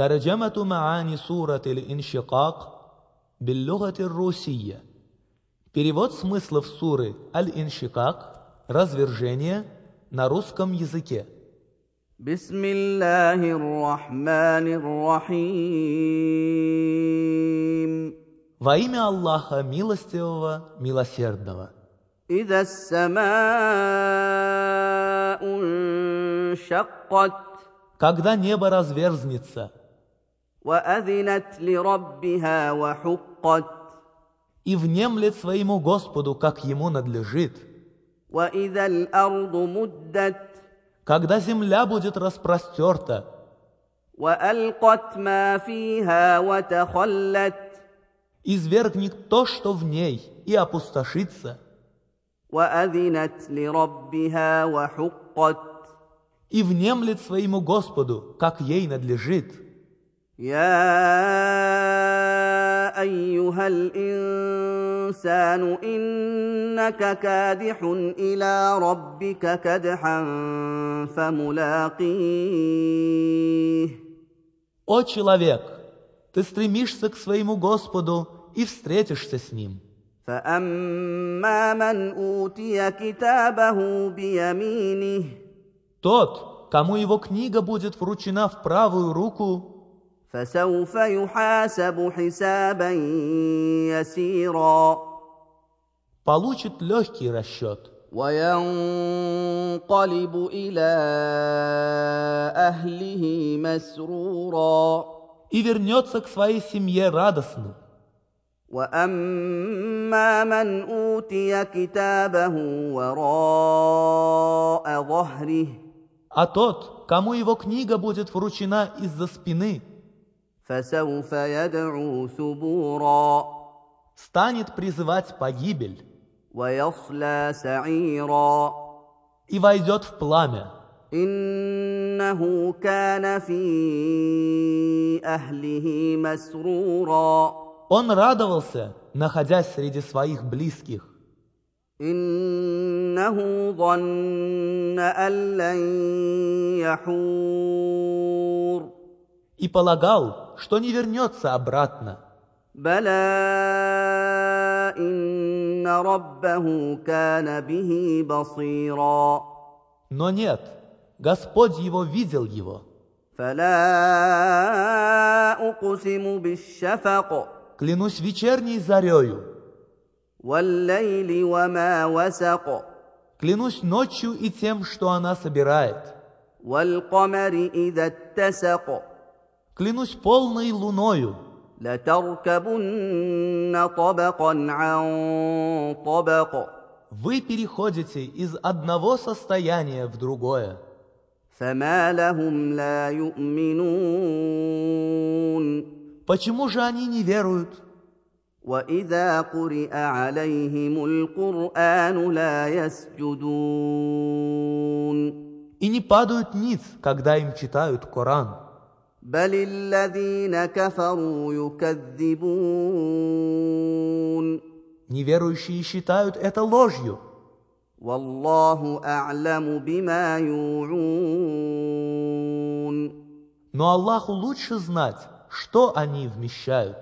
ترجمة معاني سورة الانشقاق باللغة الروسية Перевод смыслов суры Аль-Иншикак «Развержение» на русском языке. بسم الله الرحمن الرحيم Во имя Аллаха Милостивого, Милосердного. إذا السماء انشقت Когда небо разверзнется, وأذنت لربها وحقت и внемлет своему Господу, как ему надлежит. Когда земля будет распростерта, извергнет то, что в ней, и опустошится. И внемлет своему Господу, как ей надлежит. يا أيها الإنسان إنك كادح إلى ربك كدحا فملاقيه О человек, ты стремишься к своему Господу и встретишься с Ним. فأما من أوتي كتابه بيمينه Тот, кому его книга будет вручена в правую руку, فسوف يحاسب حسابا يسيرا получит легкий расчет وينقلب إلى أهله مسرورا и вернется к своей семье радостным. واما من اوتي كتابه وراء ظهره А тот, кому его книга будет вручена из-за спины, فسوف يدعو ثبورا станет призывать погибель ويصلى سعيرا и войдет в пламя. انه كان في اهله مسرورا Он радовался, находясь среди своих близких, انه ظن ان لن يحور и полагал, что не вернется обратно. بلى ان ربه كان به بصيرا Но нет, Господь его видел его. فلا اقسم بالشفق Клянусь вечерней зарею, والليل وما وسق клянусь ночью и тем, что она собирает, والقمر اذا اتسق клянусь полной луною, لتركبن طبقا عن طبق вы переходите из одного состояния в другое. فما لهم لا يؤمنون Почему же они не веруют? واذا قرئ عليهم القران لا يسجدون И не падают ниц, когда им читают Коран. بل الذين كفروا يكذبون Неверующие считают это ложью. والله اعلم بما يوعون Но Аллаху лучше знать, что они вмещают.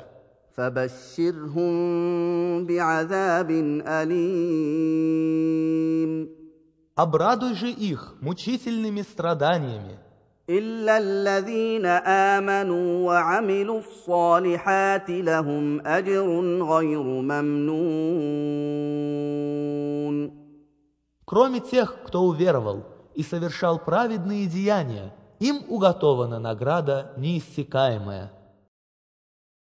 فبشرهم بعذاب اليم Обрадуй же их мучительными страданиями. الا الذين امنوا وعملوا الصالحات لهم اجر غير ممنون Кроме тех, кто уверовал и совершал праведные деяния, им уготована награда неиссякаемая –